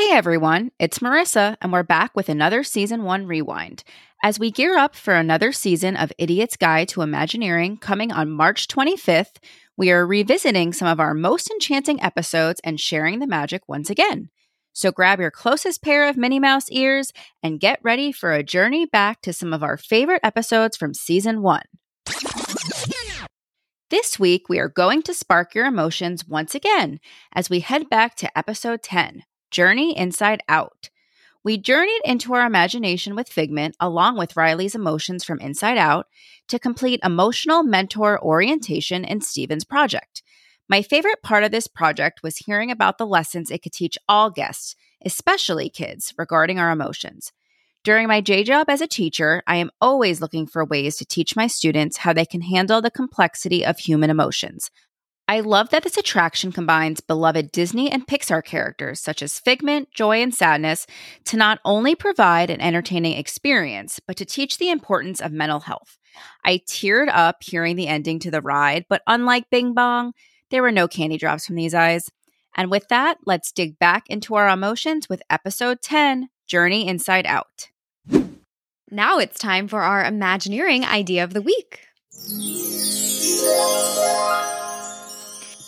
Hey everyone, it's Marissa, and we're back with another season one rewind. As we gear up for another season of Idiot's Guide to Imagineering coming on March 25th, we are revisiting some of our most enchanting episodes and sharing the magic once again. So grab your closest pair of Minnie Mouse ears and get ready for a journey back to some of our favorite episodes from season one. This week, we are going to spark your emotions once again as we head back to episode 10 Journey Inside Out. We journeyed into our imagination with Figment along with Riley's emotions from Inside Out to complete emotional mentor orientation in Steven's project. My favorite part of this project was hearing about the lessons it could teach all guests, especially kids, regarding our emotions. During my J job as a teacher, I am always looking for ways to teach my students how they can handle the complexity of human emotions. I love that this attraction combines beloved Disney and Pixar characters such as Figment, Joy, and Sadness to not only provide an entertaining experience, but to teach the importance of mental health. I teared up hearing the ending to the ride, but unlike Bing Bong, there were no candy drops from these eyes. And with that, let's dig back into our emotions with episode 10 Journey Inside Out. Now it's time for our Imagineering idea of the week.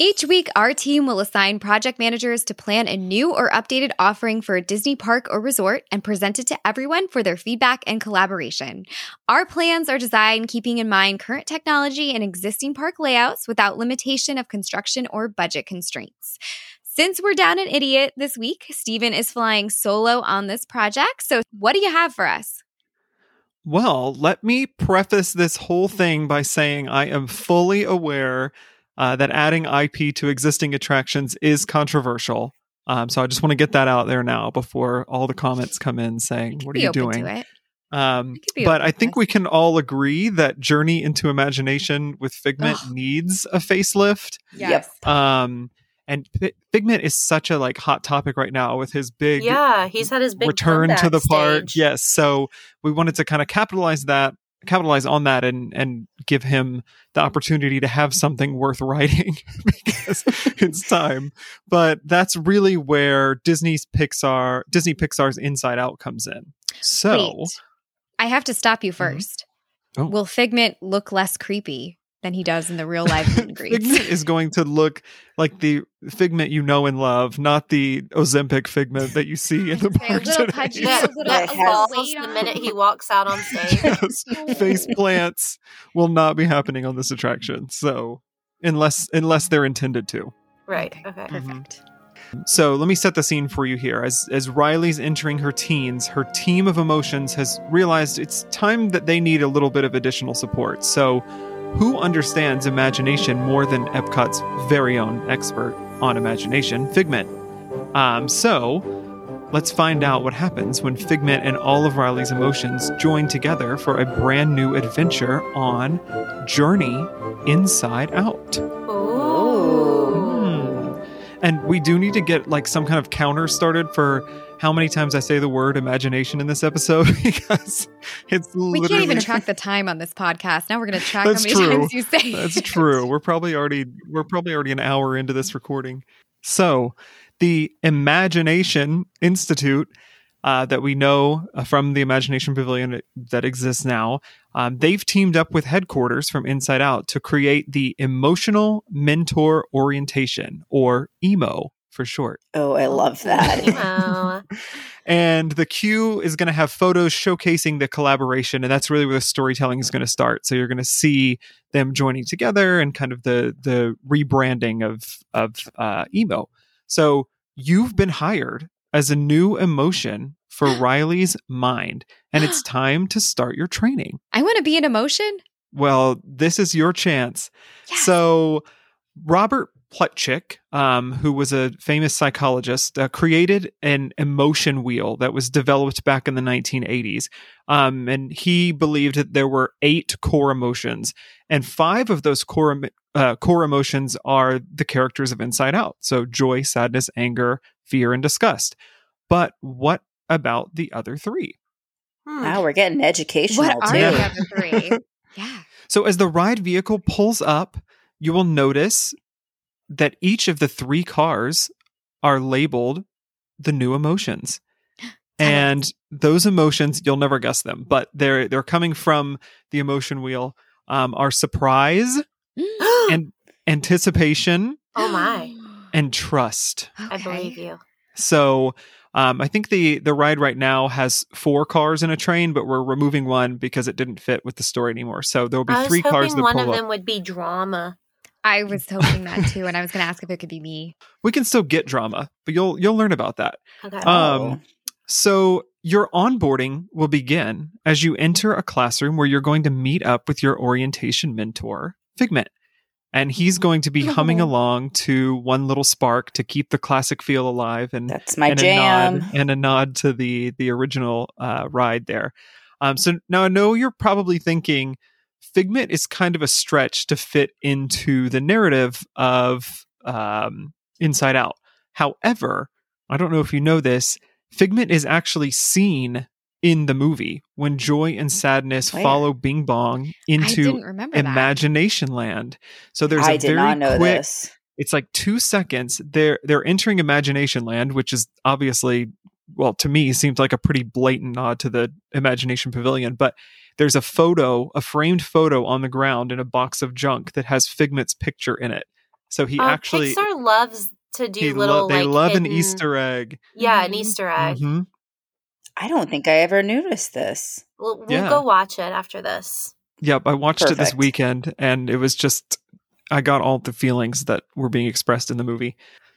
Each week, our team will assign project managers to plan a new or updated offering for a Disney park or resort and present it to everyone for their feedback and collaboration. Our plans are designed keeping in mind current technology and existing park layouts without limitation of construction or budget constraints. Since we're down an idiot this week, Stephen is flying solo on this project. So, what do you have for us? Well, let me preface this whole thing by saying I am fully aware uh, that adding IP to existing attractions is controversial. Um, so I just want to get that out there now before all the comments come in saying, "What are you doing?" Um, but I think we can all agree that Journey into Imagination with Figment Ugh. needs a facelift. Yes. Um, and Figment is such a like hot topic right now with his big yeah he's had his big return to the stage. park. Yes, so we wanted to kind of capitalize that capitalize on that and and give him the opportunity to have something worth writing because it's time. But that's really where Disney's Pixar Disney Pixar's Inside Out comes in. So Wait, I have to stop you 1st mm-hmm. oh. Will Figment look less creepy than he does in the real life Figment is going to look like the Figment you know and love, not the Ozempic Figment that you see in the park today. Pudgy, that, that falls the minute he walks out on stage. yes. Face plants will not be happening on this attraction. So unless unless they're intended to. Right. Okay. Mm-hmm. Perfect. So let me set the scene for you here. As as Riley's entering her teens, her team of emotions has realized it's time that they need a little bit of additional support. So who understands imagination more than Epcot's very own expert on imagination, Figment? Um, so, let's find out what happens when Figment and all of Riley's emotions join together for a brand new adventure on Journey Inside Out. Oh. Hmm. And we do need to get like some kind of counter started for how many times I say the word imagination in this episode because it's we can't even track the time on this podcast. Now we're going to track how many true. times you say. That's true. We're probably already we're probably already an hour into this recording. So, the Imagination Institute uh, that we know uh, from the Imagination Pavilion that exists now, um, they've teamed up with headquarters from Inside Out to create the Emotional Mentor Orientation, or EMO, for short. Oh, I love that. and the queue is going to have photos showcasing the collaboration, and that's really where the storytelling is going to start. So you're going to see them joining together and kind of the the rebranding of of uh, emo. So you've been hired as a new emotion for Riley's mind, and it's time to start your training. I want to be an emotion. Well, this is your chance. Yes. So Robert Plutchik, um, who was a famous psychologist, uh, created an emotion wheel that was developed back in the 1980s. Um, and he believed that there were eight core emotions, and five of those core uh, core emotions are the characters of Inside Out. So joy, sadness, anger, fear, and disgust. But what about the other three? Hmm. Wow, we're getting educational what too. are the other three? yeah. So as the ride vehicle pulls up, you will notice that each of the three cars are labeled the new emotions. And those emotions, you'll never guess them, but they're they're coming from the emotion wheel. Um, are surprise and anticipation. Oh my! And trust. Okay. I believe you. So um, I think the the ride right now has four cars in a train, but we're removing one because it didn't fit with the story anymore. So there will be three cars. One of them would be drama. I was hoping that too, and I was going to ask if it could be me. We can still get drama, but you'll you'll learn about that. Okay. Um, so your onboarding will begin as you enter a classroom where you're going to meet up with your orientation mentor, Figment. And he's going to be humming along to one little spark to keep the classic feel alive. And that's my and jam. A nod, and a nod to the the original uh, ride there. Um, so now I know you're probably thinking Figment is kind of a stretch to fit into the narrative of um, Inside Out. However, I don't know if you know this, Figment is actually seen in the movie when joy and sadness Where? follow Bing Bong into Imagination that. Land. So there's I a very quick. This. It's like two seconds. They're they're entering Imagination Land, which is obviously, well, to me, seems like a pretty blatant nod to the Imagination Pavilion. But there's a photo, a framed photo on the ground in a box of junk that has Figment's picture in it. So he uh, actually Pixar loves to do little. Lo- they like, love hidden... an Easter egg. Yeah, an Easter egg. Mm-hmm. I don't think I ever noticed this. We'll, we'll yeah. go watch it after this. Yep, I watched Perfect. it this weekend, and it was just I got all the feelings that were being expressed in the movie.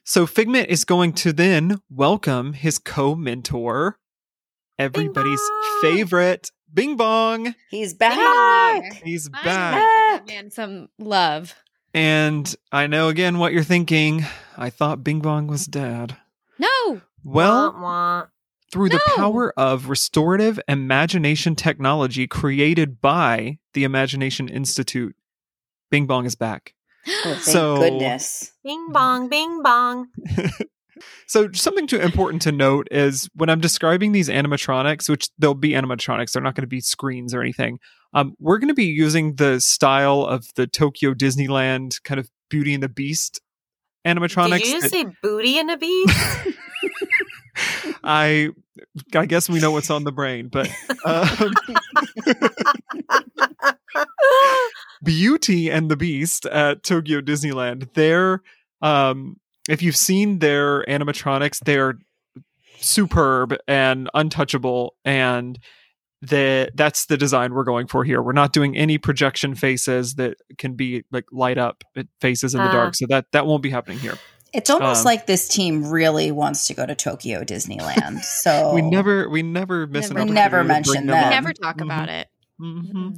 So Figment is going to then welcome his co-mentor, everybody's Bing favorite Bing Bong. He's back. He's back. back. Man, some love. And I know again what you're thinking. I thought Bing Bong was dead. No. Well, wah, wah. through no. the power of restorative imagination technology created by the Imagination Institute, Bing Bong is back. Oh, thank so, goodness. Bing bong, bing bong. so something to, important to note is when I'm describing these animatronics, which they'll be animatronics, they're not going to be screens or anything. Um, we're going to be using the style of the Tokyo Disneyland kind of Beauty and the Beast animatronics. Did you that, say Booty and the Beast? I I guess we know what's on the brain, but um, Beauty and the Beast at Tokyo Disneyland, they're um, if you've seen their animatronics, they're superb and untouchable and the that's the design we're going for here. We're not doing any projection faces that can be like light up faces in the uh. dark. So that that won't be happening here. It's almost um, like this team really wants to go to Tokyo Disneyland. So we never we never miss never, an never mention that. We never talk mm-hmm. about it. Mm-hmm.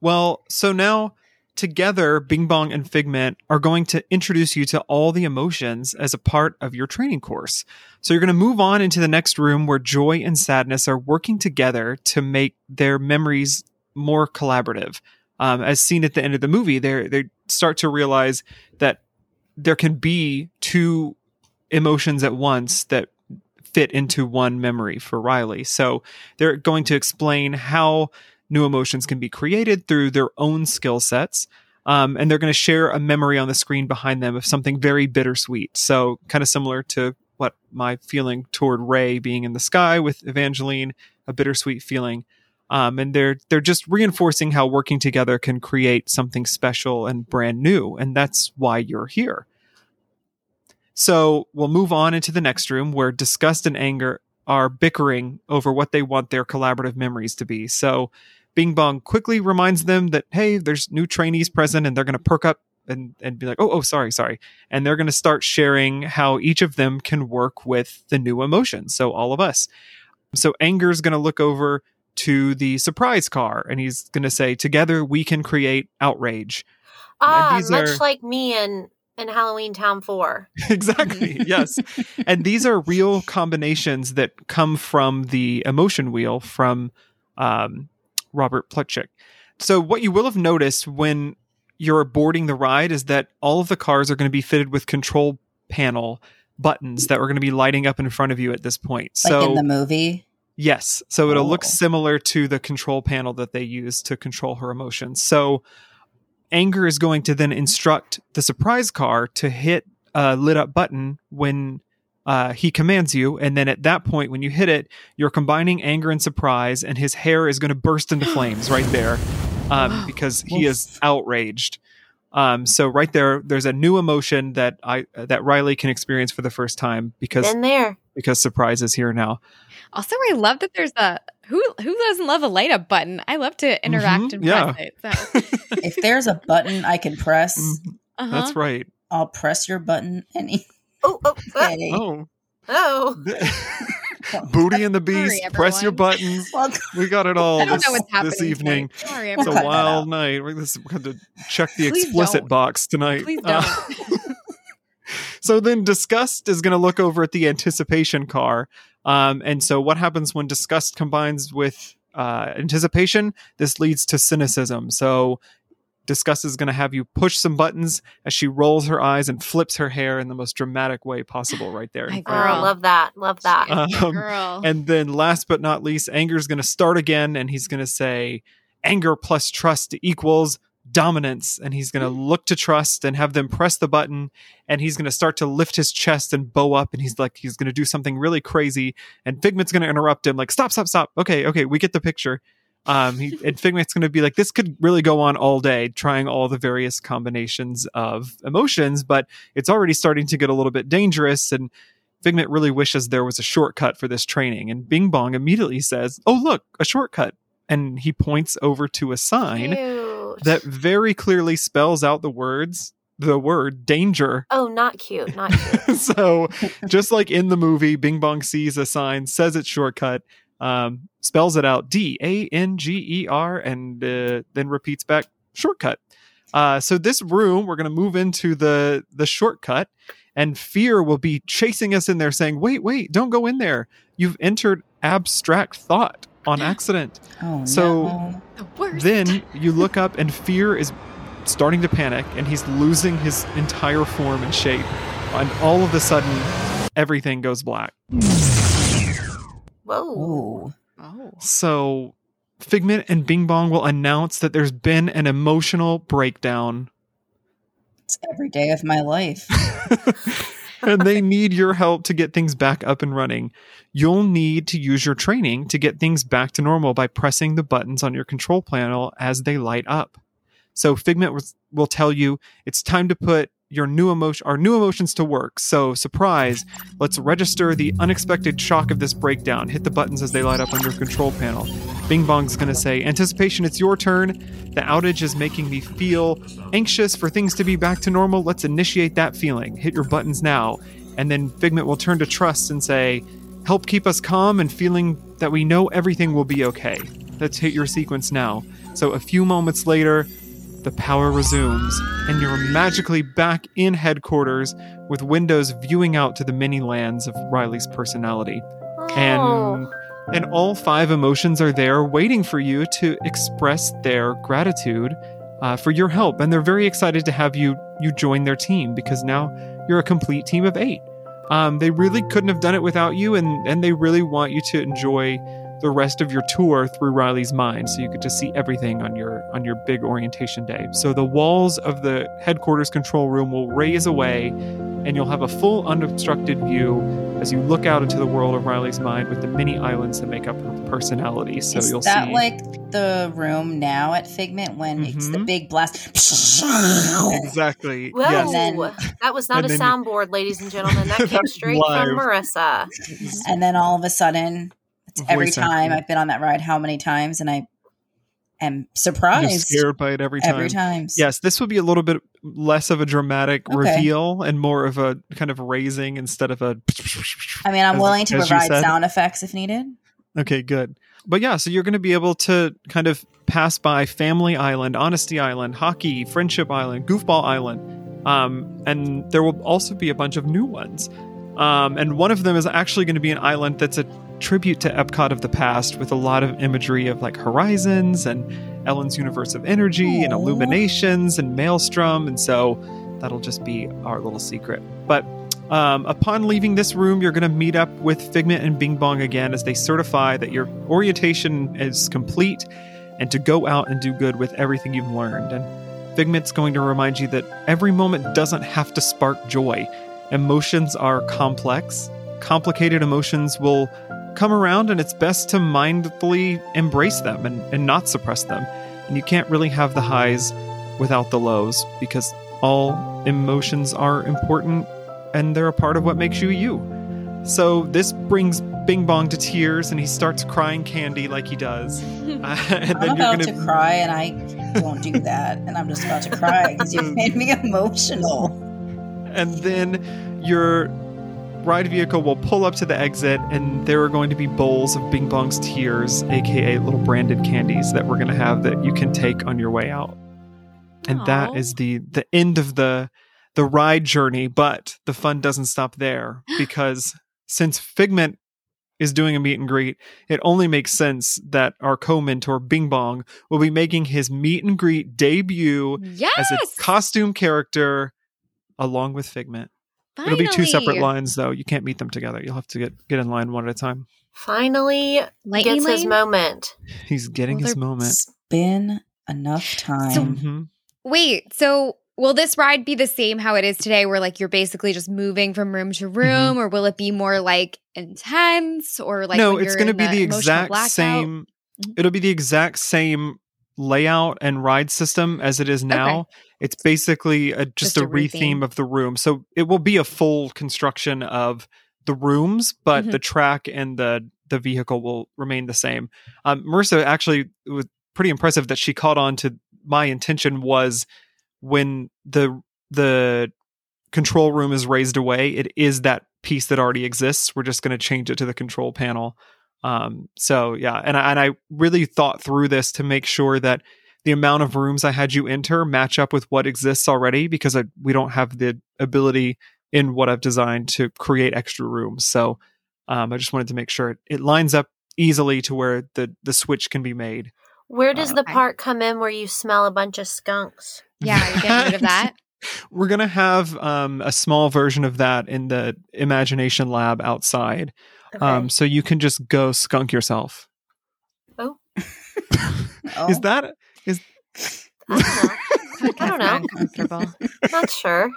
Well, so now together, Bing Bong and Figment are going to introduce you to all the emotions as a part of your training course. So you're going to move on into the next room where joy and sadness are working together to make their memories more collaborative. Um, as seen at the end of the movie, they they start to realize that there can be two emotions at once that fit into one memory for Riley. So they're going to explain how new emotions can be created through their own skill sets. Um, and they're going to share a memory on the screen behind them of something very bittersweet. So, kind of similar to what my feeling toward Ray being in the sky with Evangeline, a bittersweet feeling. Um, and they're they're just reinforcing how working together can create something special and brand new, and that's why you're here. So we'll move on into the next room where disgust and anger are bickering over what they want their collaborative memories to be. So Bing Bong quickly reminds them that, hey, there's new trainees present and they're going to perk up and, and be like, oh, oh, sorry, sorry. And they're going to start sharing how each of them can work with the new emotions. So all of us. So anger is going to look over to the surprise car and he's going to say, together we can create outrage. Ah, much are... like me and in Halloween Town 4. exactly. Yes. and these are real combinations that come from the emotion wheel from um, Robert Plutchik. So, what you will have noticed when you're boarding the ride is that all of the cars are going to be fitted with control panel buttons that are going to be lighting up in front of you at this point. Like so in the movie? Yes. So it'll oh. look similar to the control panel that they use to control her emotions. So Anger is going to then instruct the surprise car to hit a lit up button when uh, he commands you, and then at that point, when you hit it, you're combining anger and surprise, and his hair is going to burst into flames right there um, because he is outraged. Um, so right there, there's a new emotion that I that Riley can experience for the first time because In there. because surprise is here now. Also, I love that there's a who who doesn't love a light up button. I love to interact Mhm, and yeah. press it. So, if there's a button I can press, Mhm, uh-huh. That's right. I'll press your button any Oh, oh, oh. Oh, oh. Booty and the Sorry, Beast, press your everyone. buttons. We got it all I don't this, know what's happening this evening. tonight. Sorry, It's a We'll cut that wild night. We're going to check the Please explicit don't. box tonight. Please Uh, don't. so then Disgust is going to look over at the anticipation car. Um, and so what happens when Disgust combines with uh, anticipation? This leads to cynicism. So Disgust is going to have you push some buttons as she rolls her eyes and flips her hair in the most dramatic way possible right there. in My Oh, front Girl. love that. Love that. Um, Girl. and then last but not least, anger is going to start again and he's going to say, Anger plus trust equals dominance. And he's going to look to trust and have them press the button. And he's going to start to lift his chest and bow up. And he's like, he's going to do something really crazy. And Figment's going to interrupt him, like, stop, stop, stop. Okay, okay, we get the picture. Um, he, and Figment's going to be like, this could really go on all day, trying all the various combinations of emotions, but it's already starting to get a little bit dangerous. And Figment really wishes there was a shortcut for this training. And Bing Bong immediately says, Oh, look, a shortcut. And he points over to a sign Cute. that very clearly spells out the words, the word danger. Oh, not cute. Not cute. so, just like in the movie, Bing Bong sees a sign, says it's shortcut, um, spells it out D A N G E R, and uh, then repeats back shortcut. Uh, so this room, we're going to move into the the shortcut, and fear will be chasing us in there, saying, "Wait, wait, don't go in there. You've entered abstract thought on accident." oh So- no. the then you look up, and fear is starting to panic, and he's losing his entire form and shape. And all of a sudden, everything goes black. Whoa. Ooh. oh. So Figment and Bing Bong will announce that there's been an emotional breakdown It's every day of my life. and they need your help to get things back up and running. You'll need to use your training to get things back to normal by pressing the buttons on your control panel as they light up. So Figment will tell you it's time to put your new emotion our new emotions to work. So surprise, let's register the unexpected shock of this breakdown. Hit the buttons as they light up on your control panel. Bing Bong's to say, "Anticipation, it's your turn. The outage is making me feel anxious for things to be back to normal. Let's initiate that feeling. Hit your buttons now." And then Figment will turn to Trust and say, "Help keep us calm and feeling that we know everything will be okay." Let's hit your sequence now. So a few moments later, the power resumes, and you're magically back in headquarters with windows viewing out to the many lands of Riley's personality. And Oh. and all five emotions are there waiting for you to express their gratitude uh, for your help. And they're very excited to have you you join their team because now you're a complete team of eight. Um, they really couldn't have done it without you, and and they really want you to enjoy the rest of your tour through Riley's mind, so you could just see everything on your on your big orientation day. So the walls of the headquarters control room will raise away, and you'll have a full unobstructed view as you look out into the world of Riley's mind with the many islands that make up her personality. So Is you'll see that see like the room now at Figment when it's the Mhm. big blast? exactly. Whoa. Yes. then- that was not a then- soundboard, ladies and gentlemen. That came straight live. from Marissa. and then all of a sudden, it's every time acting. I've been on that ride, how many times, and I am You're surprised scared by it every time. every time. Yes, this would be a little bit less of a dramatic Okay. reveal and more of a kind of raising instead of a. I mean, I'm as- willing to provide sound effects if needed. Okay, good. But yeah, so you're going to be able to kind of pass by Family Island, Honesty Island, Hockey, Friendship Island, Goofball Island, um, and there will also be a bunch of new ones. Um, and one of them is actually going to be an island that's a tribute to Epcot of the past with a lot of imagery of like horizons and Ellen's universe of energy and illuminations and Maelstrom. And so that'll just be our little secret. But um, upon leaving this room, you're going to meet up with Figment and Bing Bong again as they certify that your orientation is complete and to go out and do good with everything you've learned. And Figment's going to remind you that every moment doesn't have to spark joy. Emotions are complex complicated emotions will come around and it's best to mindfully embrace them and, and not suppress them. And you can't really have the highs without the lows because all emotions are important and they're a part of what makes you you. So this brings Bing Bong to tears and he starts crying candy like he does. Uh, and I'm about to cry and I won't do that. And I'm just about to cry because you made me emotional. And then your ride vehicle will pull up to the exit and there are going to be bowls of Bing Bong's tears, aka little branded candies that we're going to have that you can take on your way out. And that Aw. is the the end of the the ride journey, but the fun doesn't stop there because since Figment is doing a meet and greet, it only makes sense that our co-mentor Bing Bong will be making his meet and greet debut Yes. as a costume character along with Figment. It'll be two separate lines though. You can't meet them together. You'll have to get get in line one at a time. Finally Lightning gets his moment. He's getting Well, his moment. It's been enough time. So- Mhm. Wait, so will this ride be the same how it is today, where like you're basically just moving from room to room, or will it be more like intense, or like no, when it's going to be the emotional exact blackout? same. Mhm. It'll be the exact same layout and ride system as it is now. It's basically a, just, Just a, a retheme of the room. So it will be a full construction of the rooms, but Mhm. the track and the the vehicle will remain the same. Um, Marissa actually it was pretty impressive that she caught on to my intention was when the the control room is raised away, it is that piece that already exists. We're just going to change it to the control panel. Um, so yeah, and I, and I really thought through this to make sure that the amount of rooms I had you enter match up with what exists already because I, we don't have the ability in what I've designed to create extra rooms. So um, I just wanted to make sure it, it lines up easily to where the the switch can be made. Where does Uh, the Okay. part come in where you smell a bunch of skunks? Yeah, are you getting rid of that? We're gonna have um, a small version of that in the imagination lab outside, Okay. um, so you can just go skunk yourself. Oh, Is that is I don't know. I don't know. Uncomfortable. Not sure.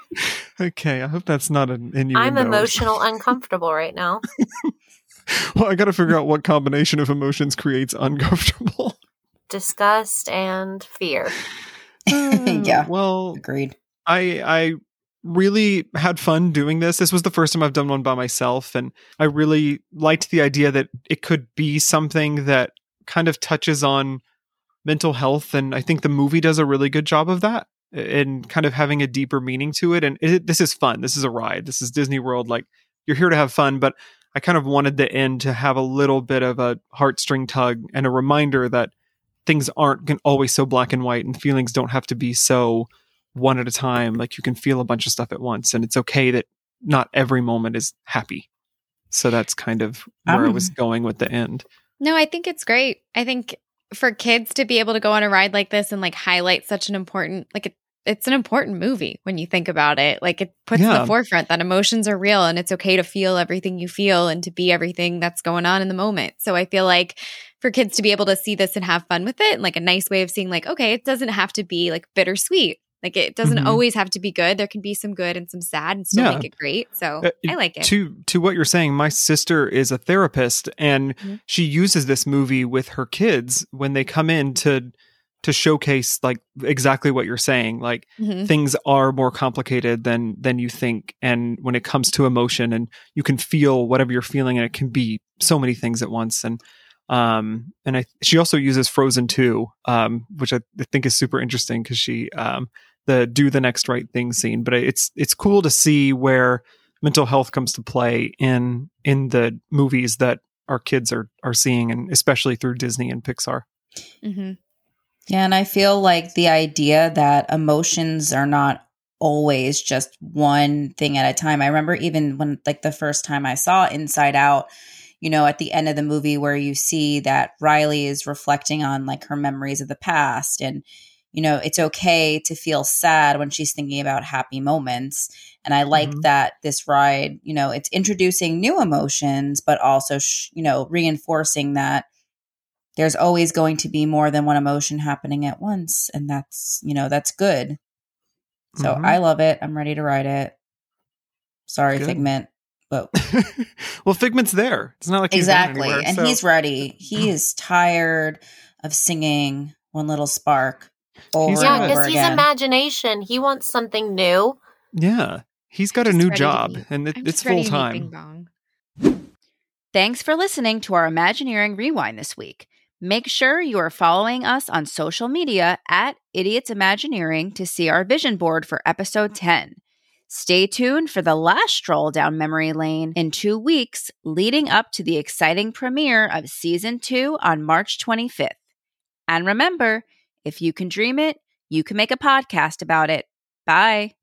okay? I hope that's not an innuendo. I'm emotional uncomfortable right now. Well, I got to figure out what combination of emotions creates uncomfortable. Disgust and fear. Yeah. Well, agreed. I I really had fun doing this. This was the first time I've done one by myself and I really liked the idea that it could be something that kind of touches on mental health and I think the movie does a really good job of that and kind of having a deeper meaning to it and it, this is fun. This is a ride. This is Disney World like you're here to have fun, but I kind of wanted the end to have a little bit of a heartstring tug and a reminder that things aren't always so black and white and feelings don't have to be so one at a time. Like you can feel a bunch of stuff at once, and it's okay that not every moment is happy. So that's kind of where I Um, was going with the end. No, I think it's great. I think for kids to be able to go on a ride like this and like highlight such an important like it, it's an important movie when you think about it. Like it puts in the forefront that emotions are real and it's okay to feel everything you feel and to be everything that's going on in the moment. So I feel like for kids to be able to see this and have fun with it, and like a nice way of seeing like, okay, it doesn't have to be like bittersweet. Like it doesn't Mhm. always have to be good. There can be some good and some sad and still Yeah. make it great. So Uh, I like it. To to what you're saying, my sister is a therapist, and Mhm. she uses this movie with her kids when they come in to to showcase like exactly what you're saying. Like Mhm. things are more complicated than than you think and when it comes to emotion and you can feel whatever you're feeling and it can be so many things at once and um and i she also uses frozen 2 um which i think is super interesting because she um the do the next right thing scene but it's it's cool to see where mental health comes to play in in the movies that our kids are are seeing and especially through disney and pixar Mm-hmm. Yeah, and I feel like the idea that emotions are not always just one thing at a time. I remember even when like the first time I saw Inside Out, you know, at the end of the movie where you see that Riley is reflecting on like her memories of the past and you know, it's okay to feel sad when she's thinking about happy moments. And I like Mhm. that this ride, you know, it's introducing new emotions, but also, sh- you know, reinforcing that there's always going to be more than one emotion happening at once and that's you know that's good so Mhm. i love it i'm ready to ride it sorry Good. figment but well, Figment's there. It's not like exactly, anywhere, and so- he's ready. He is tired of singing "One Little Spark" over He's Yeah, and got- over because he's again. imagination. He wants something new. yeah, he's got a new ready to job, and it, I'm it's just full time. Thanks for listening to our Imagineering Rewind this week. Make sure you are following us on social media at Idiots Imagineering to see our vision board for episode 10. Stay tuned for the last stroll down memory lane in two weeks, leading up to the exciting premiere of season two on March 25th. And remember, if you can dream it, you can make a podcast about it. Bye.